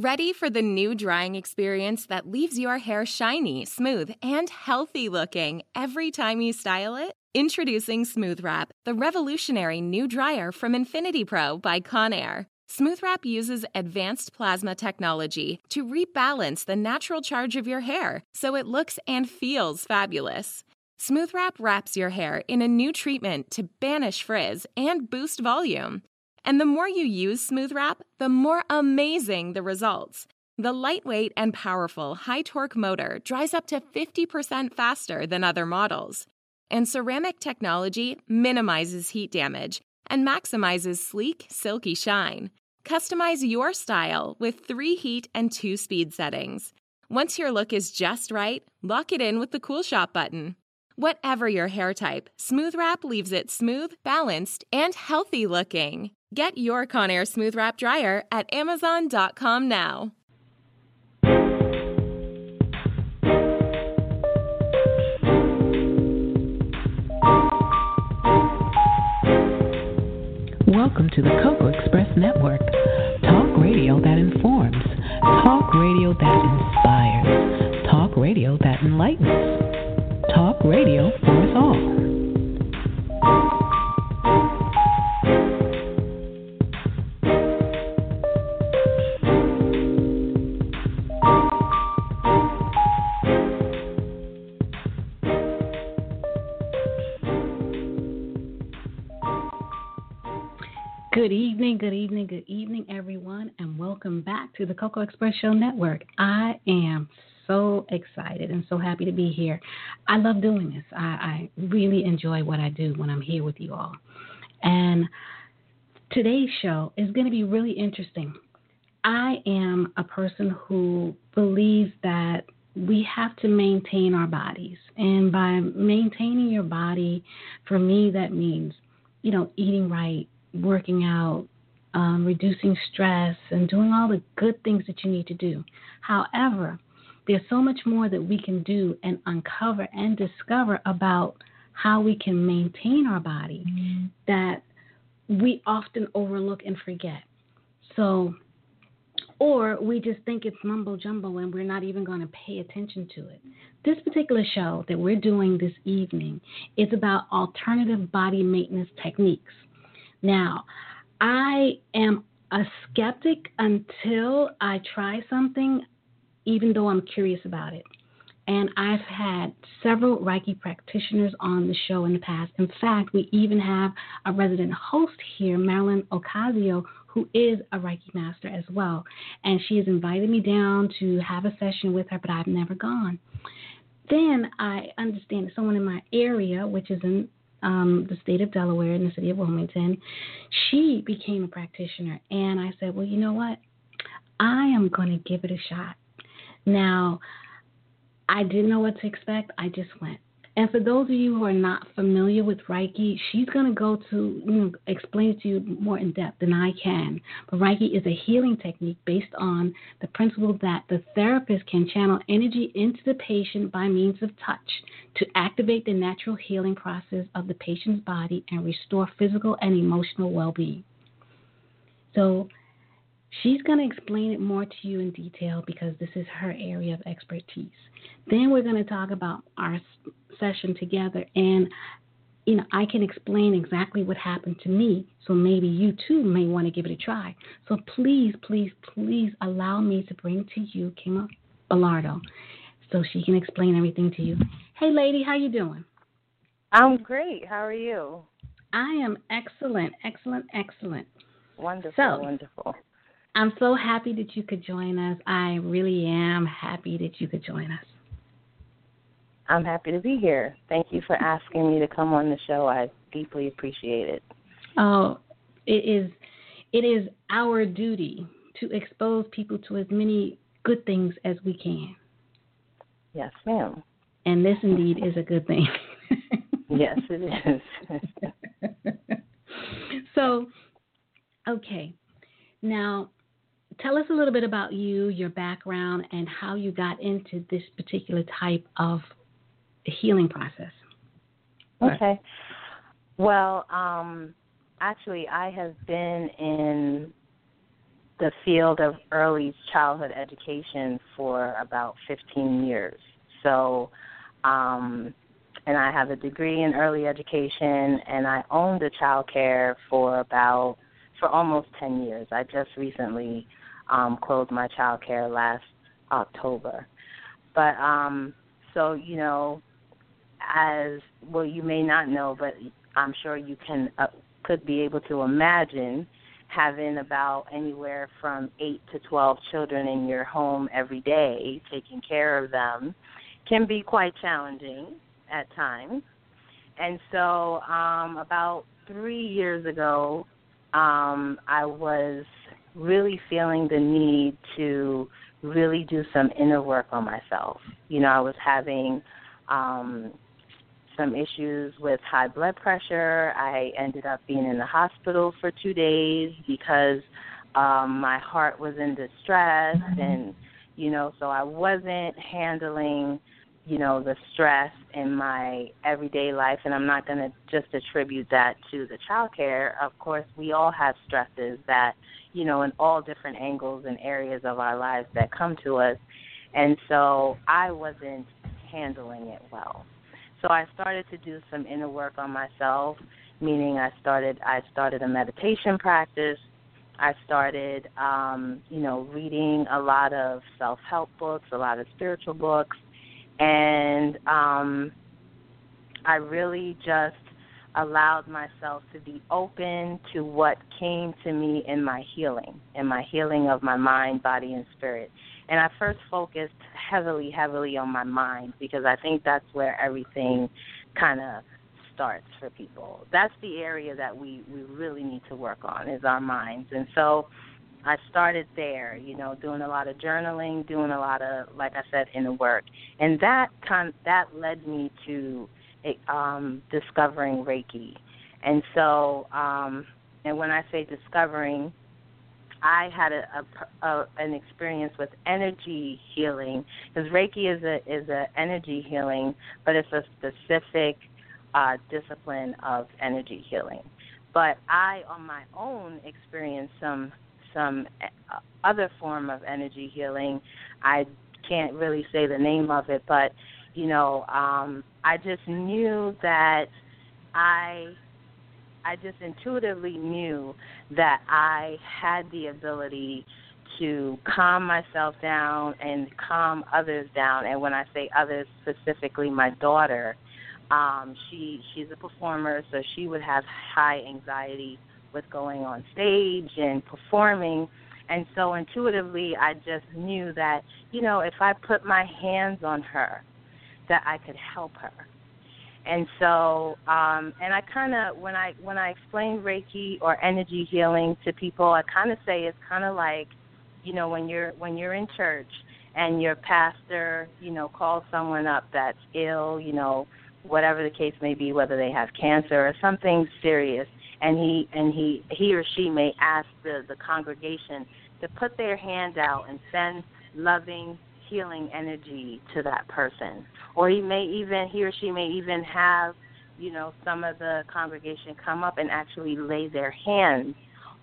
Ready for the new drying experience that leaves your hair shiny, smooth, and healthy looking every time you style it? Introducing Smooth Wrap, the revolutionary new dryer from InfinitiPRO by Conair. Smooth Wrap uses advanced plasma technology to rebalance the natural charge of your hair so it looks and feels fabulous. Smooth Wrap wraps your hair in a new treatment to banish frizz and boost volume. And the more you use Smooth Wrap, the more amazing the results. The lightweight and powerful high torque motor dries up to 50% faster than other models. And ceramic technology minimizes heat damage and maximizes sleek, silky shine. Customize your style with three heat and two speed settings. Once your look is just right, lock it in with the Cool Shot button. Whatever your hair type, Smooth Wrap leaves it smooth, balanced, and healthy looking. Get your Conair Smooth Wrap Dryer at Amazon.com now. Welcome to the Cocoa Express Network. Talk radio that informs, talk radio that inspires, talk radio that enlightens, talk radio for us all. Evening, good evening, good evening, everyone, and welcome back to the Cocoa Express Show Network. I am so excited and so happy to be here. I love doing this. I, I really enjoy what I do when I'm here with you all. And today's show is going to be really interesting. I am a person who believes that we have to maintain our bodies. And by maintaining your body, for me, that means, you know, eating right, working out, um, reducing stress, and doing all the good things that you need to do. However, there's so much more that we can do and uncover and discover about how we can maintain our body mm-hmm. that we often overlook and forget. So, or we just think it's mumbo jumbo and we're not even going to pay attention to it. This particular show that we're doing this evening is about alternative body maintenance techniques. Now, I am a skeptic until I try something, even though I'm curious about it. And I've had several Reiki practitioners on the show in the past. In fact, we even have a resident host here, Marilyn Ocasio, who is a Reiki master as well. And she has invited me down to have a session with her, but I've never gone. Then I understand that someone in my area, which is in um, the state of Delaware in the city of Wilmington. She became a practitioner, and I said, Well, you know what? I am going to give it a shot. Now, I didn't know what to expect. I just went. And for those of you who are not familiar with Reiki, she's going to go to, you know, explain it to you more in depth than I can. But Reiki is a healing technique based on the principle that the therapist can channel energy into the patient by means of touch to activate the natural healing process of the patient's body and restore physical and emotional well being. So, She's going to explain it more to you in detail because this is her area of expertise. Then we're going to talk about our session together and you know, I can explain exactly what happened to me, so maybe you too may want to give it a try. So please, please, please allow me to bring to you Kyma Belardo so she can explain everything to you. Hey lady, how you doing? I'm great. How are you? I am excellent, excellent, excellent. Wonderful, so, wonderful. I'm so happy that you could join us. I really am happy that you could join us. I'm happy to be here. Thank you for asking me to come on the show. I deeply appreciate it. Oh, it is it is our duty to expose people to as many good things as we can. Yes, ma'am. And this indeed is a good thing. yes, it is. so, okay. Now, tell us a little bit about you, your background, and how you got into this particular type of healing process. Okay. Well, um, actually, I have been in the field of early childhood education for about 15 years. So, um, and I have a degree in early education, and I owned a child care for about for almost 10 years. I just recently um, closed my child care last October. But um, so you know, as well, you may not know, but I'm sure you can uh, could be able to imagine having about anywhere from eight to twelve children in your home every day, taking care of them, can be quite challenging at times. And so, um, about three years ago, um, I was really feeling the need to really do some inner work on myself. You know, I was having um, some issues with high blood pressure. I ended up being in the hospital for two days because um, my heart was in distress, and you know, so I wasn't handling you know the stress in my everyday life and i'm not going to just attribute that to the child care of course we all have stresses that you know in all different angles and areas of our lives that come to us. And so i wasn't handling it well. So i started to do some inner work on myself meaning i started i started a meditation practice. I started, um, you know, reading a lot of self-help books, a lot of spiritual books, and um, I really just allowed myself to be open to what came to me in my healing, in my healing of my mind, body, and spirit. And I first focused heavily, heavily on my mind because I think that's where everything kind of starts for people. That's the area that we we really need to work on is our minds. And so I started there, you know, doing a lot of journaling, doing a lot of, like I said, inner work, and that kind that led me to um, discovering Reiki. And so, um, and when I say discovering, I had a, a, a an experience with energy healing because Reiki is a is a energy healing, but it's a specific uh, discipline of energy healing. But I, on my own, experienced some some uh, other form of energy healing. I can't really say the name of it, but you know, um, I just knew that I I just intuitively knew that I had the ability to calm myself down and calm others down. And when I say others, specifically my daughter, um, she she's a performer, so she would have high anxiety with going on stage and performing. And so intuitively, I just knew that, you know, if I put my hands on her, that I could help her. And so, um, and I kind of when I when I explain Reiki or energy healing to people, I kind of say it's kind of like, you know, when you're when you're in church and your pastor, you know, calls someone up that's ill, you know, whatever the case may be, whether they have cancer or something serious, and he and he he or she may ask the the congregation to put their hand out and send loving healing energy to that person. Or he may even he or she may even have you know some of the congregation come up and actually lay their hands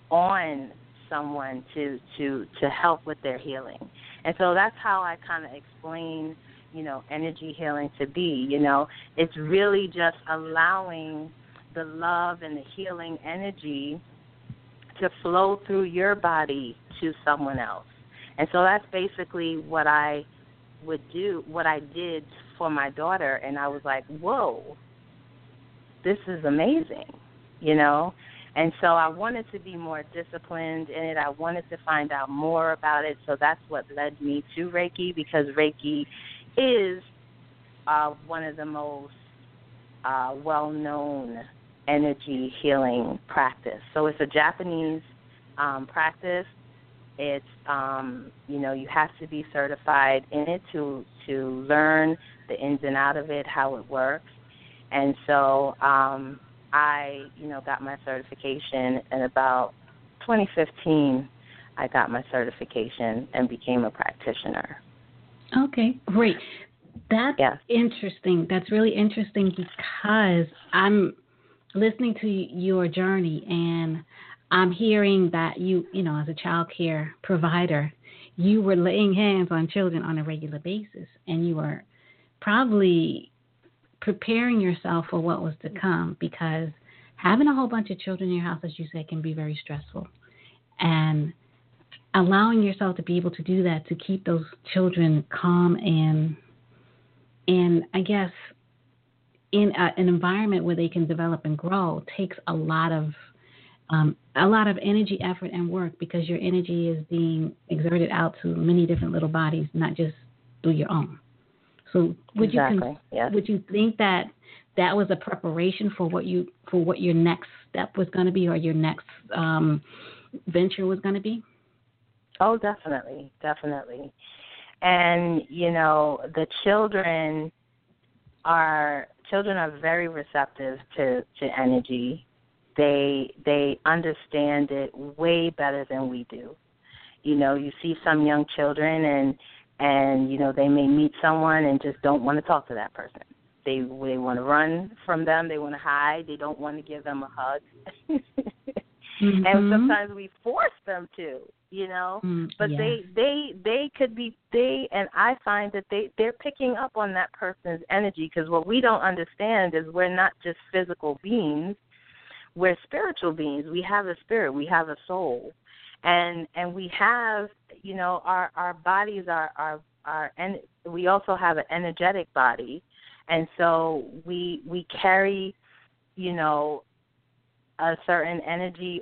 on someone to to to help with their healing. And so that's how i kind of explain you know energy healing to be you know. It's really just allowing the love and the healing energy to flow through your body to someone else. And so that's basically what I would do, what I did for my daughter. And I was like, whoa, this is amazing, you know? And so I wanted to be more disciplined in it. I wanted to find out more about it. So that's what led me to Reiki because Reiki is uh, one of the most uh, well known energy healing practice. So it's a Japanese um, practice. It's um, you know you have to be certified in it to to learn the ins and out of it, how it works. And so um, I you know got my certification in about 2015. I got my certification and became a practitioner. Okay, great. That's yes. interesting. That's really interesting because I'm listening to your journey and I'm hearing that you, you know, as a child care provider, you were laying hands on children on a regular basis and you were probably preparing yourself for what was to come because having a whole bunch of children in your house, as you say, can be very stressful. And allowing yourself to be able to do that to keep those children calm and and I guess in a, an environment where they can develop and grow takes a lot of um, a lot of energy, effort, and work because your energy is being exerted out to many different little bodies, not just through your own. So would exactly. you yes. would you think that that was a preparation for what you for what your next step was going to be or your next um, venture was going to be? Oh, definitely, definitely. And you know, the children are children are very receptive to to energy. They they understand it way better than we do. You know, you see some young children and and you know they may meet someone and just don't want to talk to that person. They they want to run from them. They want to hide. They don't want to give them a hug. mm-hmm. And sometimes we force them to, you know. Mm, but yes. they they they could be they and I find that they they're picking up on that person's energy because what we don't understand is we're not just physical beings. We're spiritual beings. We have a spirit. We have a soul and and we have you know our our bodies are are are and we also have an energetic body and so we we carry you know a certain energy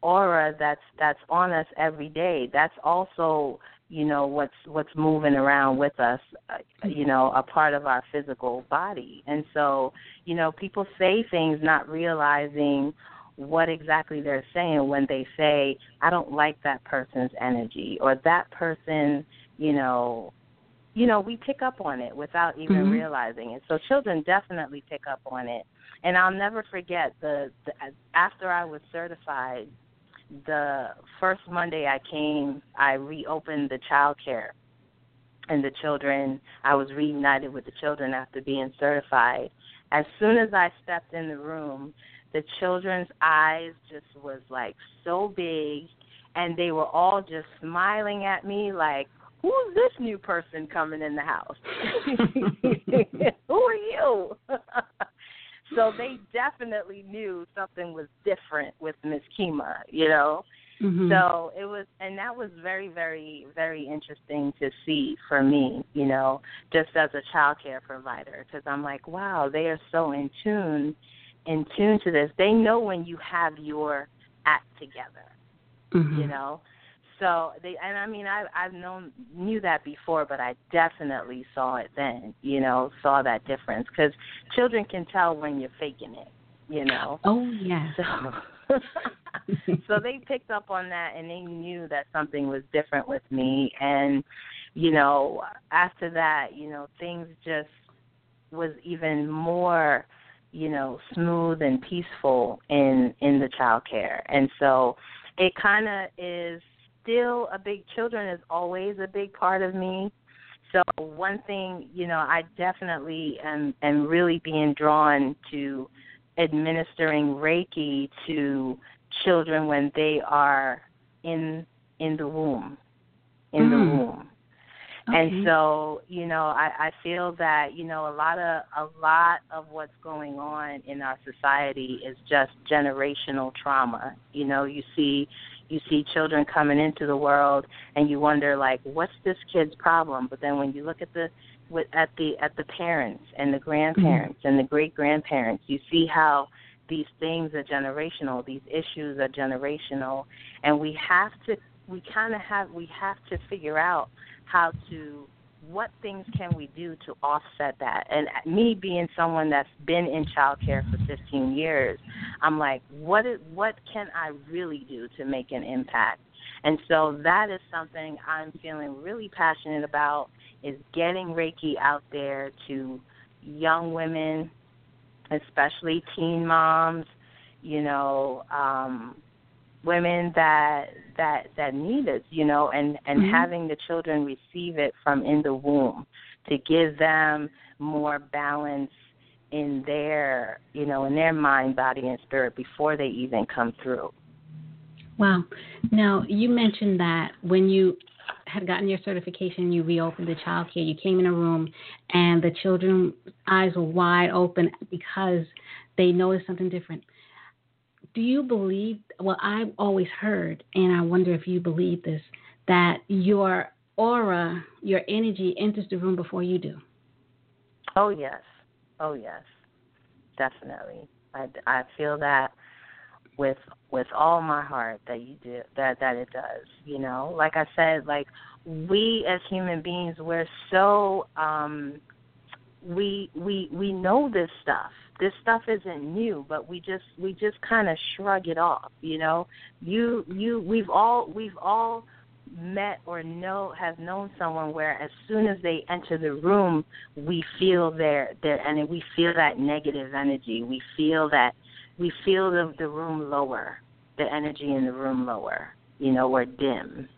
aura that's that's on us every day that's also you know what's what's moving around with us uh, you know a part of our physical body and so you know people say things not realizing what exactly they're saying when they say I don't like that person's energy or that person, you know, you know, we pick up on it without even Mhm. realizing it. So children definitely pick up on it. And I'll never forget the, the after I was certified, the first Monday I came, I reopened the child care and the children. I was reunited with the children after being certified. As soon as I stepped in the room, the children's eyes just was like so big and they were all just smiling at me like who's this new person coming in the house who are you so they definitely knew something was different with miss kyma you know Mhm. so it was and that was very very very interesting to see for me you know just as a child care provider because i'm like wow they are so in tune in tune to this they know when you have your act together Mhm. you know so they and i mean i i've known knew that before but i definitely saw it then you know saw that difference. Because children can tell when you're faking it you know? Oh yes. so so they picked up on that and they knew that something was different with me. And you know after that you know things just was even more you know smooth and peaceful in in the child care and so it kind of is still a big children is always a big part of me so one thing you know i definitely am am really being drawn to administering reiki to children when they are in in the womb in the Mm. womb Okay. and so you know i i feel that you know a lot of a lot of what's going on in our society is just generational trauma. You know you see you see children coming into the world and you wonder like what's this kid's problem? But then when you look at the with at the at the parents and the mm-hmm. grandparents and the great grandparents you see how these things are generational these issues are generational. And we have to we kind of have we have to figure out how to what things can we do to offset that? And me being someone that's been in childcare for 15 years i'm like what is what can i really do to make an impact? And so that is something i'm feeling really passionate about is getting reiki out there to young women especially teen moms you know um women that that that need it, you know, and and Mhm. having the children receive it from in the womb to give them more balance in their, you know, in their mind, body, and spirit before they even come through. Wow. Now, you mentioned that when you had gotten your certification, you reopened the child care, you came in a room and the children's eyes were wide open because they noticed something different. Do you believe, well, I've always heard, and I wonder if you believe this, that your aura, your energy enters the room before you do? Oh, yes. Oh, yes. Definitely. I, I feel that with with all my heart that you do that that it does you know like i said like we as human beings we're so um we we we know this stuff this stuff isn't new but we just we just kind of shrug it off you know you you we've all we've all met or know have known someone where as soon as they enter the room we feel their their and we feel that negative energy we feel that we feel the the room lower, the energy in the room lower. You know, we're dim.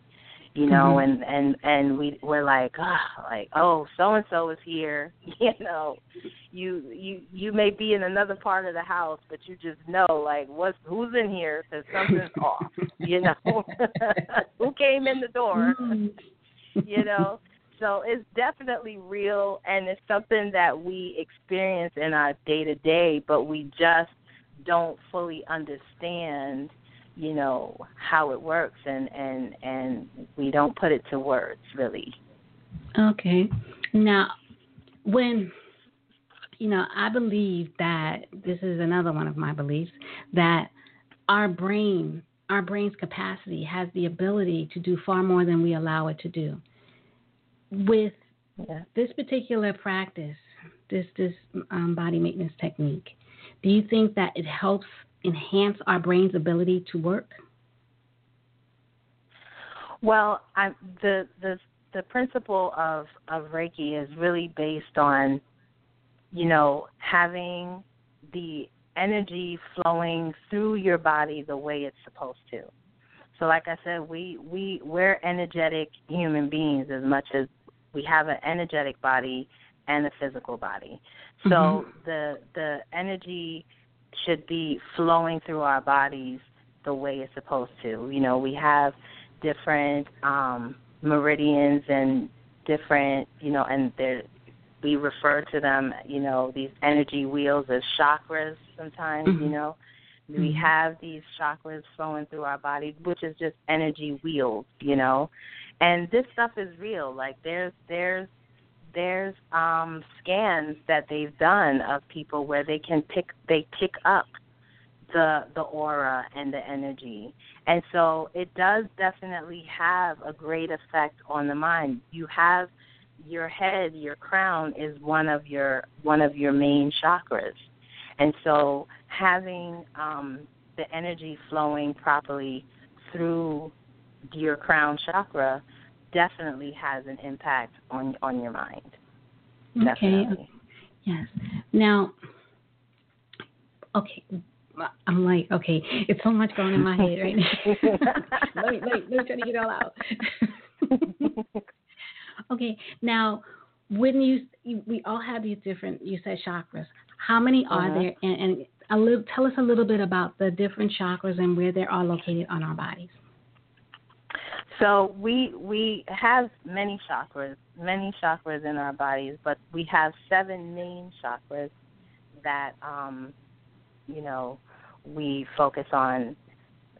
You know, mm-hmm. and and and we we're like, oh, like oh, so and so is here. You know, you you you may be in another part of the house, but you just know like what's who's in here because something's off. You know, who came in the door. Mm-hmm. you know, so it's definitely real and it's something that we experience in our day to day but we just don't fully understand you know how it works and and and we don't put it to words really. Okay. Now when you know i believe that this is another one of my beliefs that our brain our brain's capacity has the ability to do far more than we allow it to do. With yeah. this particular practice this this um, body maintenance technique do you think that it helps enhance our brain's ability to work? Well, I, the the the principle of of Reiki is really based on, you know, having the energy flowing through your body the way it's supposed to. So, like I said, we we we're energetic human beings as much as we have an energetic body and a physical body. So mm-hmm. the the energy should be flowing through our bodies the way it's supposed to. You know, we have different um meridians and different, you know, and there we refer to them, you know, these energy wheels as chakras sometimes, mm-hmm. you know. Mm-hmm. We have these chakras flowing through our body, which is just energy wheels, you know. And this stuff is real. Like there's there's there's um, scans that they've done of people where they can pick they pick up the the aura and the energy. And so it does definitely have a great effect on the mind. You have your head, your crown is one of your one of your main chakras. And so having um, the energy flowing properly through your crown chakra definitely has an impact on on your mind. Definitely. Okay. Yes. Now, okay. I'm like, okay, it's so much going in my head right now. let, me, let, me, try to get it all out. okay, now, when you, you, we all have these different, you said chakras. How many are uh-huh. there? And, and a little, tell us a little bit about the different chakras and where they're all located on our bodies. So we we have many chakras, many chakras in our bodies, but we have seven main chakras that um, you know we focus on,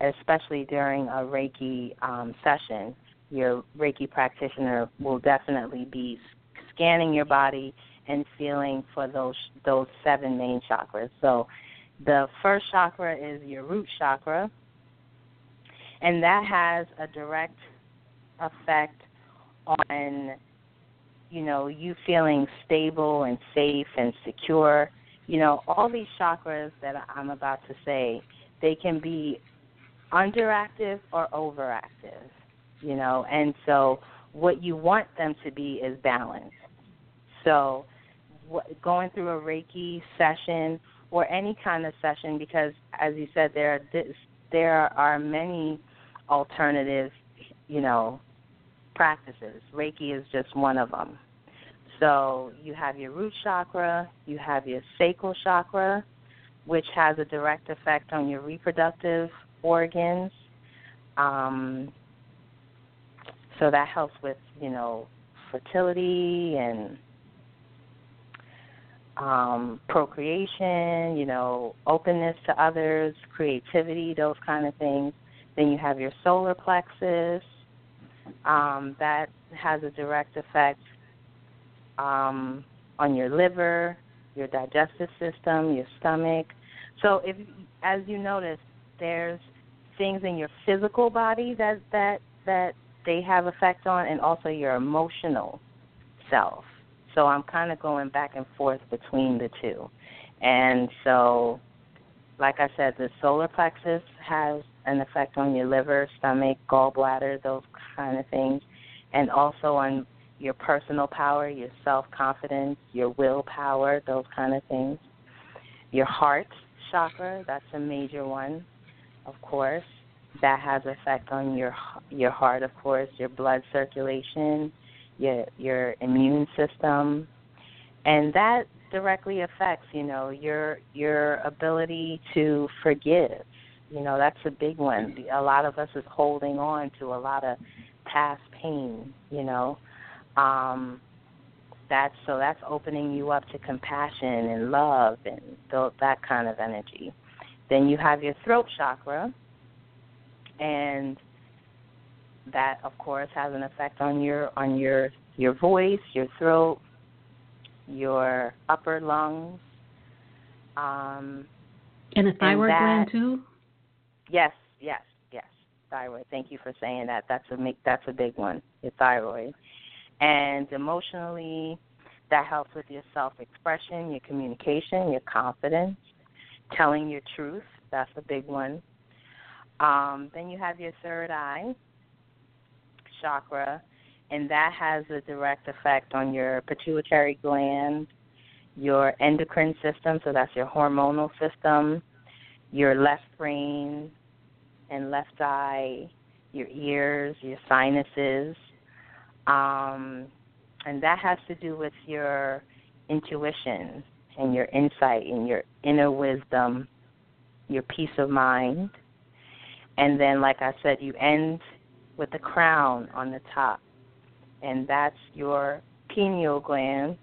especially during a Reiki um, session. Your Reiki practitioner will definitely be scanning your body and feeling for those those seven main chakras. So the first chakra is your root chakra, and that has a direct effect on you know you feeling stable and safe and secure. You know all these chakras that i'm about to say they can be underactive or overactive you know? And so what you want them to be is balance so what, going through a reiki session or any kind of session because as you said there are there are many alternatives, you know, practices. Reiki is just one of them. So you have your root chakra, you have your sacral chakra, which has a direct effect on your reproductive organs. Um, so that helps with you know fertility and um, procreation, you know, openness to others, creativity, those kind of things. Then you have your solar plexus. Um, that has a direct effect um, on your liver, your digestive system, your stomach. So if, as you notice, there's things in your physical body that that that they have effect on, and also your emotional self. So I'm kind of going back and forth between the two. And so, like I said, the solar plexus has an effect on your liver, stomach, gallbladder, those kind of things, and also on your personal power, your self confidence, your willpower, those kind of things. Your heart chakra, that's a major one, of course. That has effect on your your heart, of course, your blood circulation, your your immune system, and that directly affects you know your your ability to forgive. You know that's a big one. A lot of us is holding on to a lot of past pain. You know, um, that's so that's opening you up to compassion and love and th- that kind of energy. Then you have your throat chakra, and that of course has an effect on your on your your voice, your throat, your upper lungs. Um, and the thyroid and that, gland too. Yes, yes, yes. Thyroid. Thank you for saying that. That's a make, that's a big one. Your thyroid, and emotionally, that helps with your self-expression, your communication, your confidence, telling your truth. That's a big one. Um, then you have your third eye chakra, and that has a direct effect on your pituitary gland, your endocrine system, so that's your hormonal system, your left brain and left eye, your ears, your sinuses. Um, and that has to do with your intuition and your insight and your inner wisdom, your peace of mind. And then, like I said, you end with the crown on the top, and that's your pineal gland,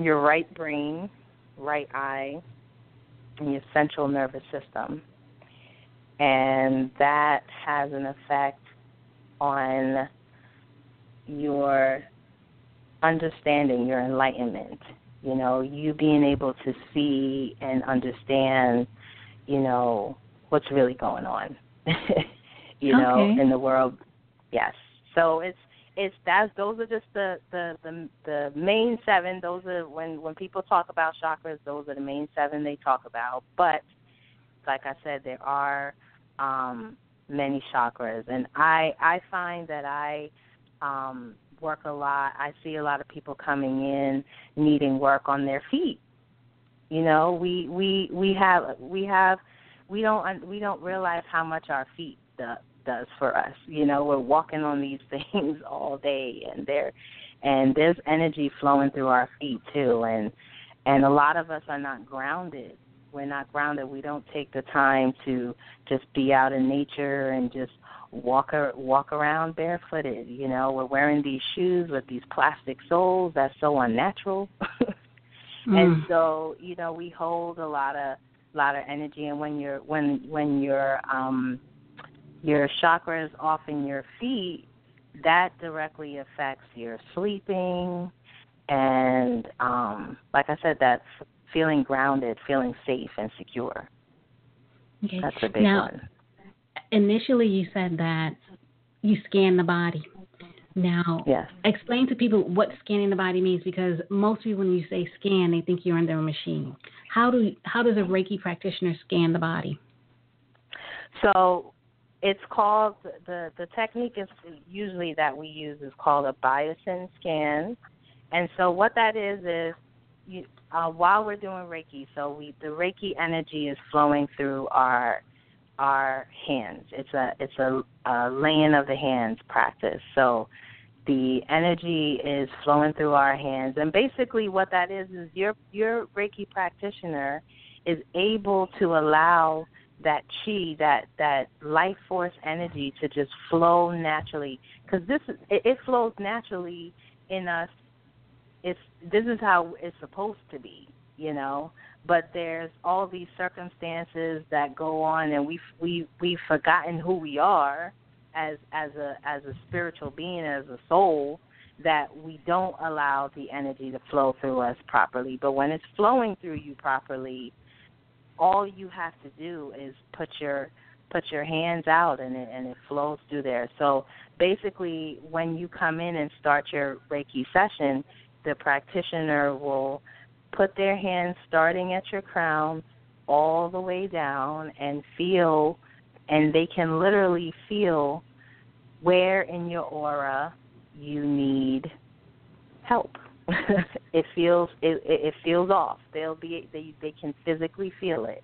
your right brain, right eye, and your central nervous system. And that has an effect on your understanding, your enlightenment. You know, you being able to see and understand, you know, what's really going on. you okay. know, in the world. Yes. So it's it's that's those are just the, the the the main seven. Those are when when people talk about chakras, those are the main seven they talk about. But like I said, there are um, many chakras, and I I find that I um, work a lot. I see a lot of people coming in needing work on their feet. You know, we we we have we have we don't we don't realize how much our feet does for us. You know, we're walking on these things all day, and there, and there's energy flowing through our feet too, and and a lot of us are not grounded. We're not grounded. We don't take the time to just be out in nature and just walk walk around barefooted. You know, we're wearing these shoes with these plastic soles. That's so unnatural. mm. And so, you know, we hold a lot of lot of energy. And when you're when when you're um your chakras off in your feet, that directly affects your sleeping and um like I said, that's feeling grounded, feeling safe and secure. Okay. That's a big now, one. Initially you said that you scan the body. Now, yes. explain to people what scanning the body means because most people, when you say scan, they think you're under a machine. How do how does a Reiki practitioner scan the body? So, it's called the the technique is usually that we use is called a byosen scan, and so what that is is you, uh, while we're doing Reiki, so we the Reiki energy is flowing through our our hands. It's a it's a, a laying of the hands practice. So the energy is flowing through our hands, and basically what that is is your your Reiki practitioner is able to allow that chi, that that life force energy to just flow naturally. Because this it, it flows naturally in us. It's this is how it's supposed to be, you know. But there's all these circumstances that go on, and we we we've forgotten who we are as as a as a spiritual being, as a soul, that we don't allow the energy to flow through us properly. But when it's flowing through you properly, all you have to do is put your put your hands out and it and it flows through there. So basically when you come in and start your Reiki session, the practitioner will put their hands starting at your crown all the way down and feel and they can literally feel where in your aura you need help. it feels it, it feels off. They'll be they they can physically feel it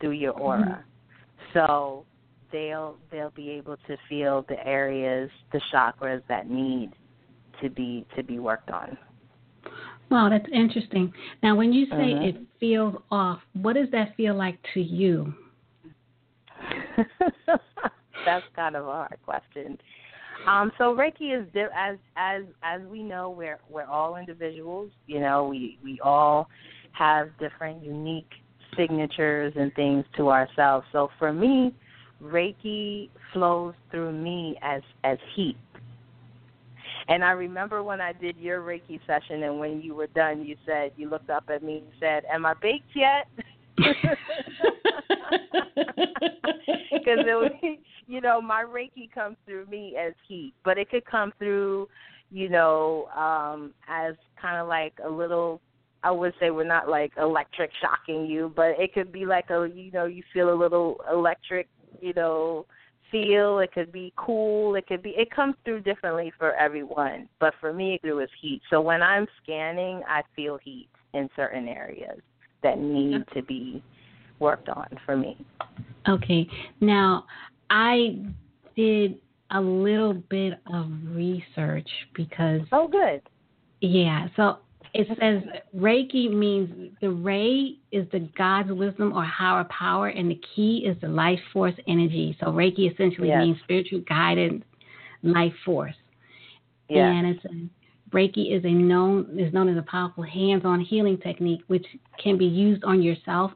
through your aura. Mm-hmm. So they'll they'll be able to feel the areas, the chakras that need to be to be worked on. Wow, that's interesting. Now, when you say mm-hmm. it feels off, what does that feel like to you? that's kind of a hard question. Um, so Reiki is as as as we know, we're we're all individuals. You know, we we all have different unique signatures and things to ourselves. So for me, Reiki flows through me as as heat. And I remember when I did your Reiki session, and when you were done, you said you looked up at me and said, "Am I baked yet?" Because it was, you know, my Reiki comes through me as heat, but it could come through, you know, um, as kind of like a little. I would say we're not like electric shocking you, but it could be like a, you know, you feel a little electric, you know, feel. It could be cool. It could be. It comes through differently for everyone, but for me, it was heat. So when I'm scanning, I feel heat in certain areas that need to be worked on for me. Okay. Now, I did a little bit of research because. Oh, good. Yeah. So it says Reiki means the Rei is the God's wisdom or higher power, and the ki is the life force energy. So Reiki essentially yes. means spiritual guidance, life force. Yes. And it's Reiki is a known is known as a powerful hands-on healing technique which can be used on yourself,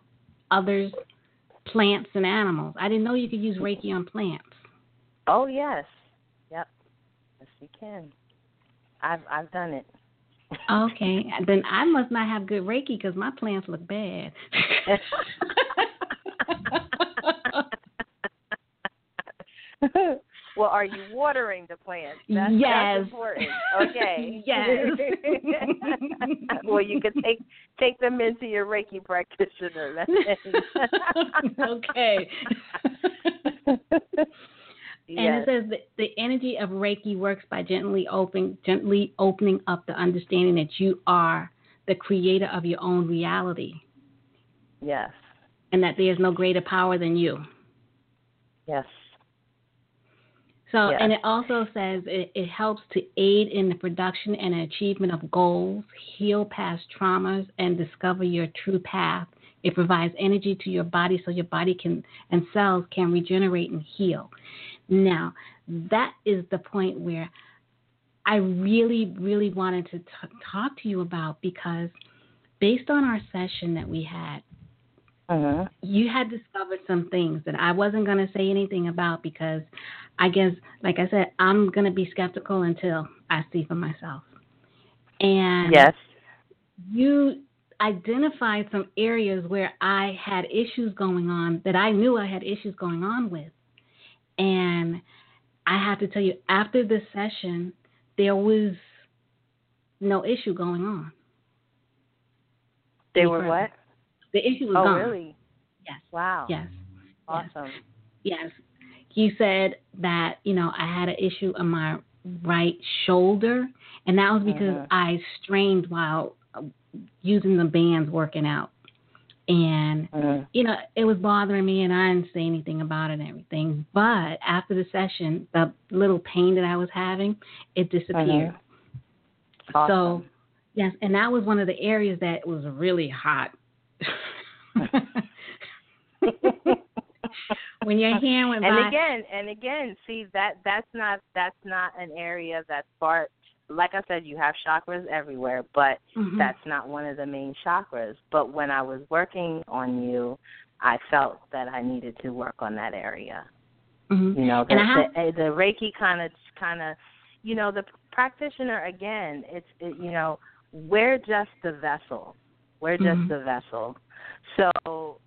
others, plants, and animals. I didn't know you could use Reiki on plants. Oh yes, yep, yes you can. I've I've done it. okay, then I must not have good Reiki because my plants look bad. Well, are you watering the plants? That's, yes. That's important. Okay. yes. well, you can take take them into your Reiki practitioner. okay. Yes. And it says that the energy of Reiki works by gently opening, gently opening up the understanding that you are the creator of your own reality. Yes. And that there is no greater power than you. Yes. So, and it also says it, it, helps to aid in the production and achievement of goals, heal past traumas, and discover your true path. It provides energy to your body so your body can and cells can regenerate and heal. Now, that is the point where I really, really wanted to t- talk to you about because based on our session that we had, uh-huh. you had discovered some things that I wasn't going to say anything about because I guess, like I said, I'm going to be skeptical until I see for myself. And yes, you identified some areas where I had issues going on that I knew I had issues going on with. And I have to tell you, after this session, there was no issue going on. They were what? The issue was oh, gone. really? Yes. Wow. Yes. Awesome. Yes. He said that, you know, I had an issue on my right shoulder, and that was because mm-hmm. I strained while uh, using the bands working out. And, mm-hmm. you know, it was bothering me, and I didn't say anything about it and everything. But after the session, the little pain that I was having, it disappeared. Mm-hmm. Awesome. So, yes, and that was one of the areas that was really hot. when your hand went and by. again, and again, see that that's not that's not an area that's part. Like I said, you have chakras everywhere, but Mhm. that's not one of the main chakras. But when I was working on you, I felt that I needed to work on that area. Mhm. You know, the And have- the, the Reiki kind of kind of, you know, the practitioner again. It's it, you know, we're just the vessel. We're just Mhm. the vessel. So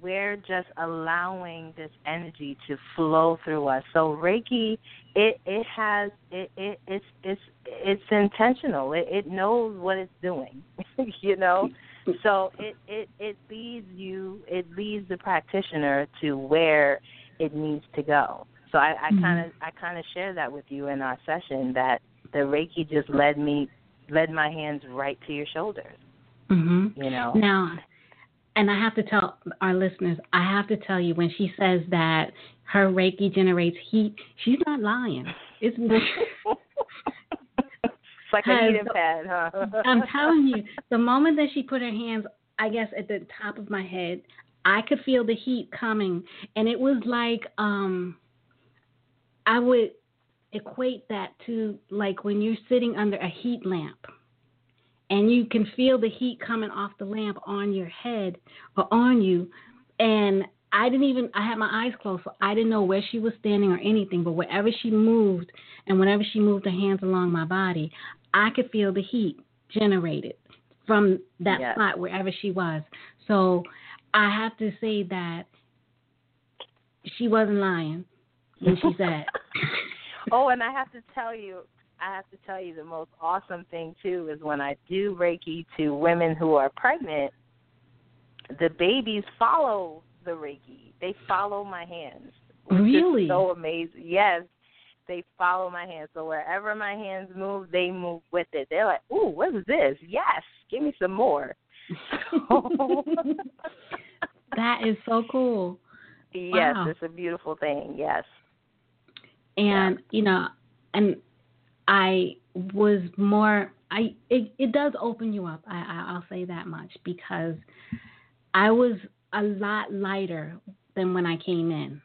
we're just allowing this energy to flow through us. So Reiki, it it has it, it it's it's it's intentional. It it knows what it's doing. you know, so it it it leads you it leads the practitioner to where it needs to go. So I I kind of I kind of share that with you in our session that the Reiki just led me led my hands right to your shoulders. Mhm. You know. Now, and I have to tell our listeners, I have to tell you when she says that her Reiki generates heat, she's not lying. It's It's like a heating pad, huh? I'm telling you, the moment that she put her hands, I guess, at the top of my head, I could feel the heat coming, and it was like um, I would equate that to like when you're sitting under a heat lamp, and you can feel the heat coming off the lamp on your head or on you, and I didn't even I had my eyes closed, so I didn't know where she was standing or anything. But wherever she moved, and whenever she moved her hands along my body, I could feel the heat generated from that Yes. spot wherever she was. So I have to say that she wasn't lying when she said. oh, and I have to tell you, I have to tell you the most awesome thing too is when I do Reiki to women who are pregnant, the babies follow the Reiki. They follow my hands. Really? so amazing. Yes. They follow my hands. So wherever my hands move, they move with it. They're like, Ooh, what is this? Yes, give me some more. that is so cool. Yes, Wow. it's a beautiful thing. Yes. and you know and i was more i it, it does open you up. I, I i'll say that much because i was a lot lighter than when i came in.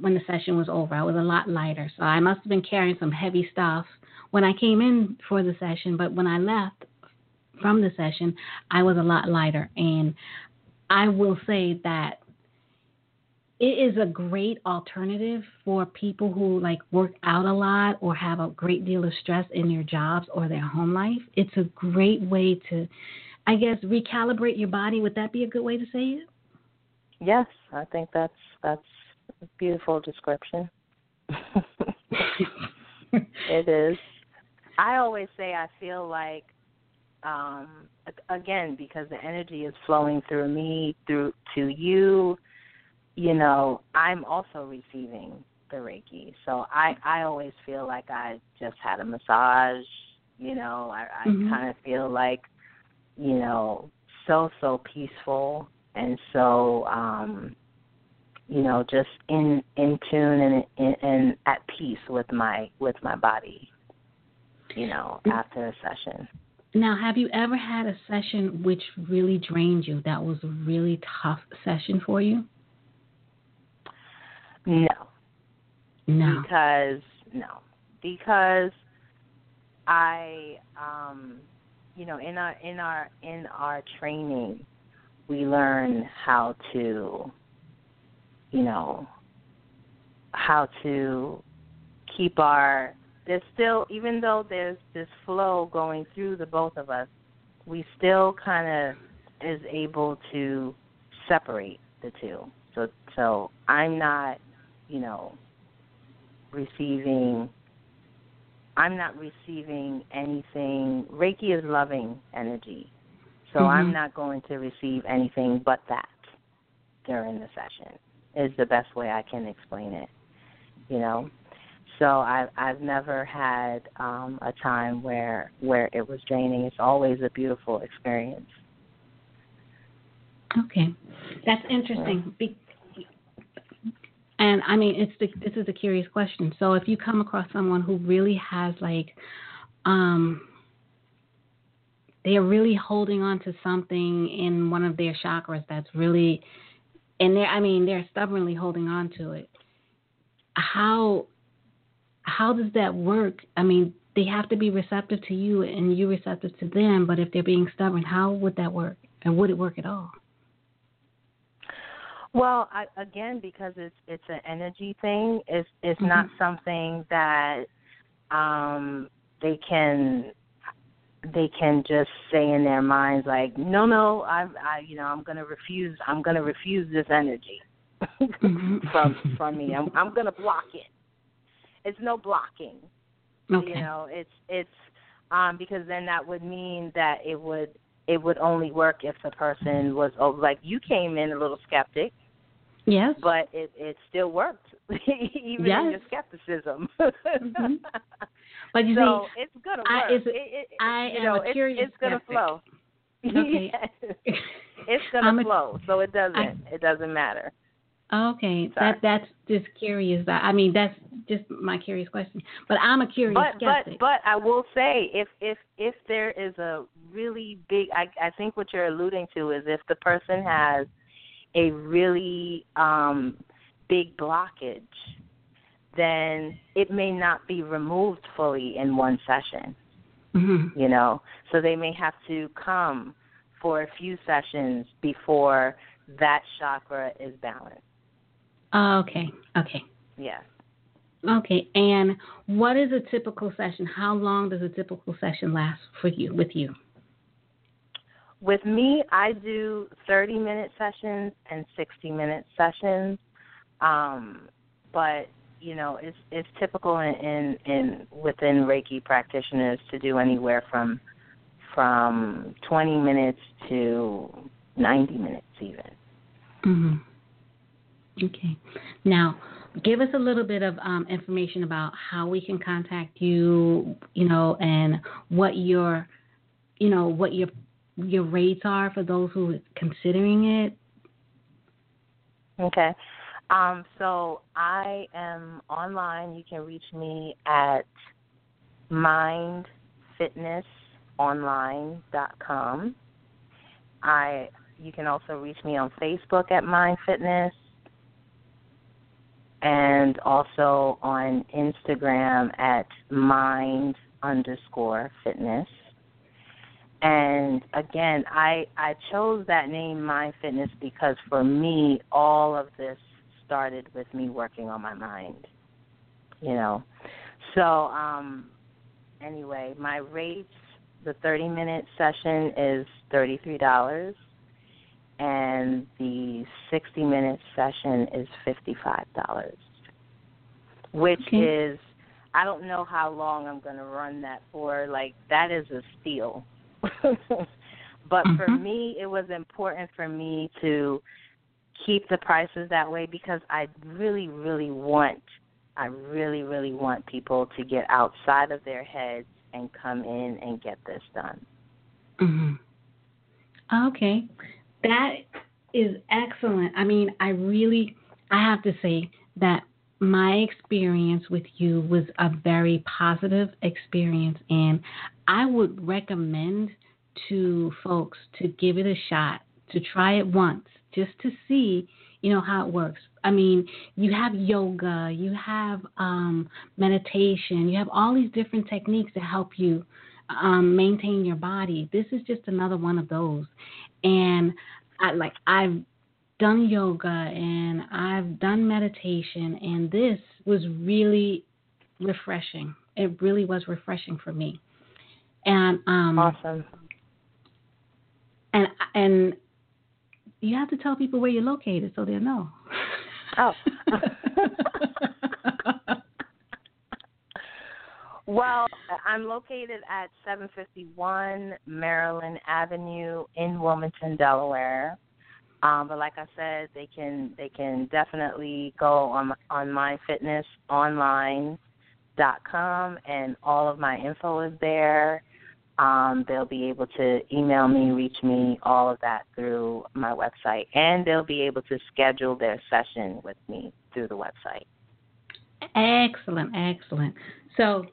When the session was over i was a lot lighter. So i must have been carrying some heavy stuff when i came in for the session but when i left from the session i was a lot lighter. And i will say that it is a great alternative for people who like work out a lot or have a great deal of stress in their jobs or their home life. It's a great way to, I guess, recalibrate your body. Would that be a good way to say it? Yes, I think that's that's a beautiful description. it is. I always say I feel like um again because the energy is flowing through me through to you, you know, I'm also receiving the Reiki. So I I always feel like I just had a massage, you know, I I Mhm. kind of feel like you know, so so peaceful and so um you know just in in tune and and, and at peace with my with my body you know after a session Now, have you ever had a session which really drained you? That was a really tough session for you? No. No. because no. Because i um you know in our in our in our training we learn how to you know how to keep our there's still even though there's this flow going through the both of us we still kind of is able to separate the two. So so i'm not you know receiving i'm not receiving anything. Reiki is loving energy. So i'm Mhm. not going to receive anything but that during the session is the best way i can explain it you know? So i've i've never had um a time where where it was draining. It's always a beautiful experience. Okay, that's interesting. Be- and I mean, it's the, this is a curious question. So, if you come across someone who really has like, um, they are really holding on to something in one of their chakras that's really and they're I mean they're stubbornly holding on to it. How how does that work? I mean, they have to be receptive to you and you receptive to them, but if they're being stubborn, how would that work? And would it work at all? Well, I, again, because it's it's an energy thing. It's it's mm-hmm. not something that um they can they can just say in their minds like, no, no, I, I, you know, I'm gonna refuse. I'm gonna refuse this energy mm-hmm. from from me. I'm I'm gonna block it. It's no blocking. Okay. You know, it's it's um because then that would mean that it would it would only work if the person was oh, like you came in a little skeptic Yes. But it it still worked, even yes. in your skepticism. mm-hmm. But you so see, it's gonna I, work. It's, it, it, I am know, a curious it's, it's gonna flow. Okay. it's gonna a, flow, so it doesn't I, it doesn't matter. Okay, Sorry. that that's just curious. I mean, that's just my curious question. But I'm a curious but, skeptic. But but I will say, if if if there is a really big, I I think what you're alluding to is if the person has a really um, big blockage, then it may not be removed fully in one session. Mm-hmm. You know, so they may have to come for a few sessions before that chakra is balanced. Okay. Okay. Yes. Okay. And what is a typical session? How long does a typical session last for you with you? With me, I do 30 minute sessions and 60 minute sessions. Um, but you know, it's it's typical in, in in within Reiki practitioners to do anywhere from from 20 minutes to 90 minutes even. Mhm. Okay. Now, give us a little bit of um, information about how we can contact you, you know, and what your, you know, what your your rates are for those who are considering it? Okay. Um, so I am online. You can reach me at mindfitnessonline.com. I you can also reach me on Facebook at Mind Fitness and also on Instagram at mind underscore fitness. And again, I I chose that name Mind Fitness because for me all of this started with me working on my mind. You know. So, um anyway, my rates the 30 minute session is $33 and the 60 minute session is $55. Which okay. is I don't know how long I'm going to run that for. Like that is a steal but mm-hmm. for me, it was important for me to keep the prices that way because I really, really want, I really, really want people to get outside of their heads and come in and get this done. Mm-hmm. Okay, that is excellent. I mean, I really, I have to say that my experience with you was a very positive experience, and I would recommend to folks to give it a shot, to try it once, just to see, you know, how it works. I mean, you have yoga, you have um, meditation, you have all these different techniques to help you um, maintain your body. This is just another one of those, and I like I've done yoga and I've done meditation, and this was really refreshing. It really was refreshing for me. And um, awesome. And and you have to tell people where you're located so they'll know. Oh. well, I'm located at 751 Maryland Avenue in Wilmington, Delaware. Um, but like I said, they can they can definitely go on on mindfitnessonline.com and all of my info is there. Um, they'll be able to email me, reach me, all of that through my website, and they'll be able to schedule their session with me through the website. Excellent, excellent. So,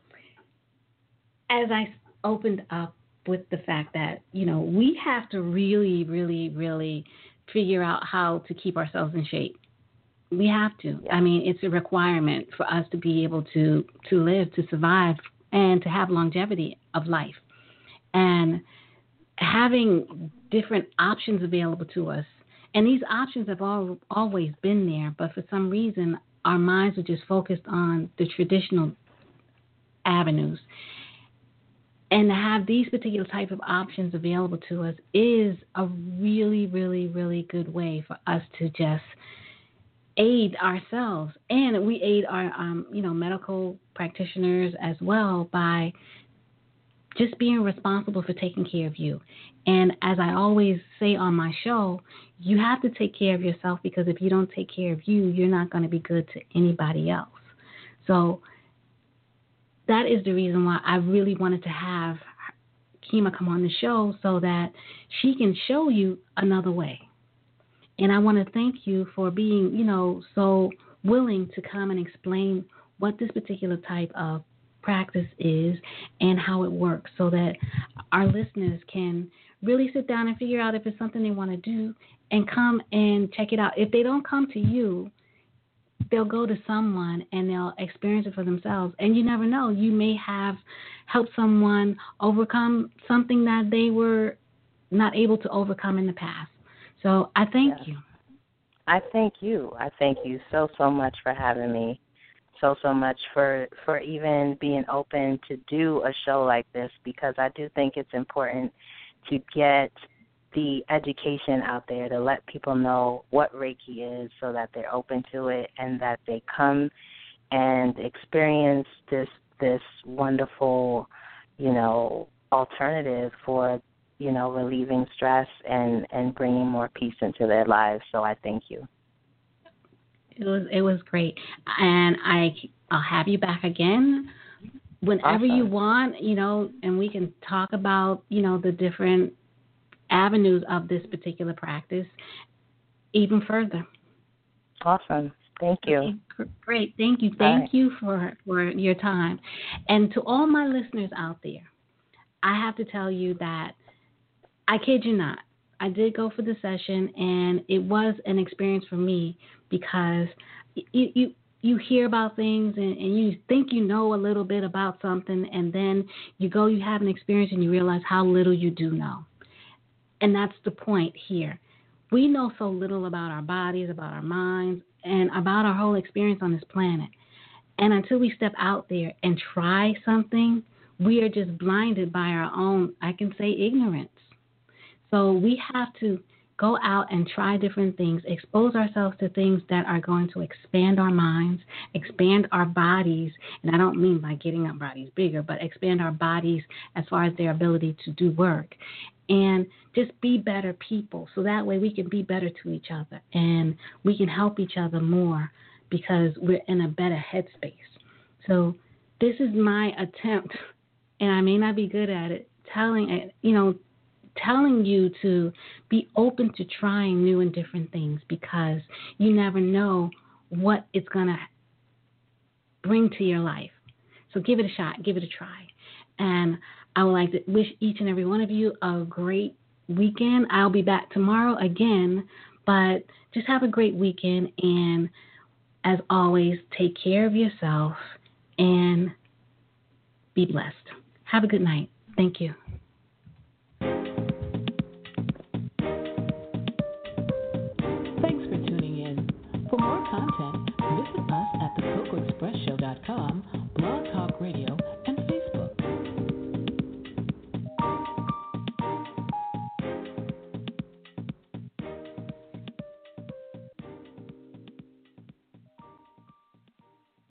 as I opened up with the fact that you know we have to really, really, really figure out how to keep ourselves in shape. We have to. I mean, it's a requirement for us to be able to to live, to survive, and to have longevity of life. And having different options available to us, and these options have all, always been there, but for some reason our minds are just focused on the traditional avenues. And have these particular type of options available to us is a really, really, really good way for us to just aid ourselves, and we aid our, um, you know, medical practitioners as well by just being responsible for taking care of you. And as I always say on my show, you have to take care of yourself because if you don't take care of you, you're not going to be good to anybody else. So that is the reason why I really wanted to have Kyma come on the show so that she can show you another way. And I want to thank you for being, you know, so willing to come and explain what this particular type of practice is and how it works so that our listeners can really sit down and figure out if it's something they want to do and come and check it out. If they don't come to you, they'll go to someone and they'll experience it for themselves. And you never know, you may have helped someone overcome something that they were not able to overcome in the past. So I thank yes. you. I thank you. I thank you so so much for having me. So so much for for even being open to do a show like this because I do think it's important to get the education out there to let people know what Reiki is so that they're open to it and that they come and experience this this wonderful, you know, alternative for, you know, relieving stress and and bringing more peace into their lives. So I thank you. It was it was great. And I I'll have you back again whenever awesome. you want, you know, and we can talk about, you know, the different avenues of this particular practice even further. Awesome. Thank you. Okay, great. Thank you. Thank right. you for, for your time. And to all my listeners out there, I have to tell you that I kid you not. I did go for the session and it was an experience for me because you, you you hear about things and, and you think you know a little bit about something and then you go you have an experience and you realize how little you do know and that's the point here. We know so little about our bodies, about our minds, and about our whole experience on this planet. And until we step out there and try something, we are just blinded by our own, I can say, ignorance. So we have to go out and try different things, expose ourselves to things that are going to expand our minds, expand our bodies. And I don't mean by getting our bodies bigger, but expand our bodies as far as their ability to do work and just be better people so that way we can be better to each other and we can help each other more because we're in a better headspace. So this is my attempt and I may not be good at it telling you know telling you to be open to trying new and different things because you never know what it's going to bring to your life. So give it a shot, give it a try. And I would like to wish each and every one of you a great weekend. I'll be back tomorrow again, but just have a great weekend. And as always, take care of yourself and be blessed. Have a good night. Thank you. com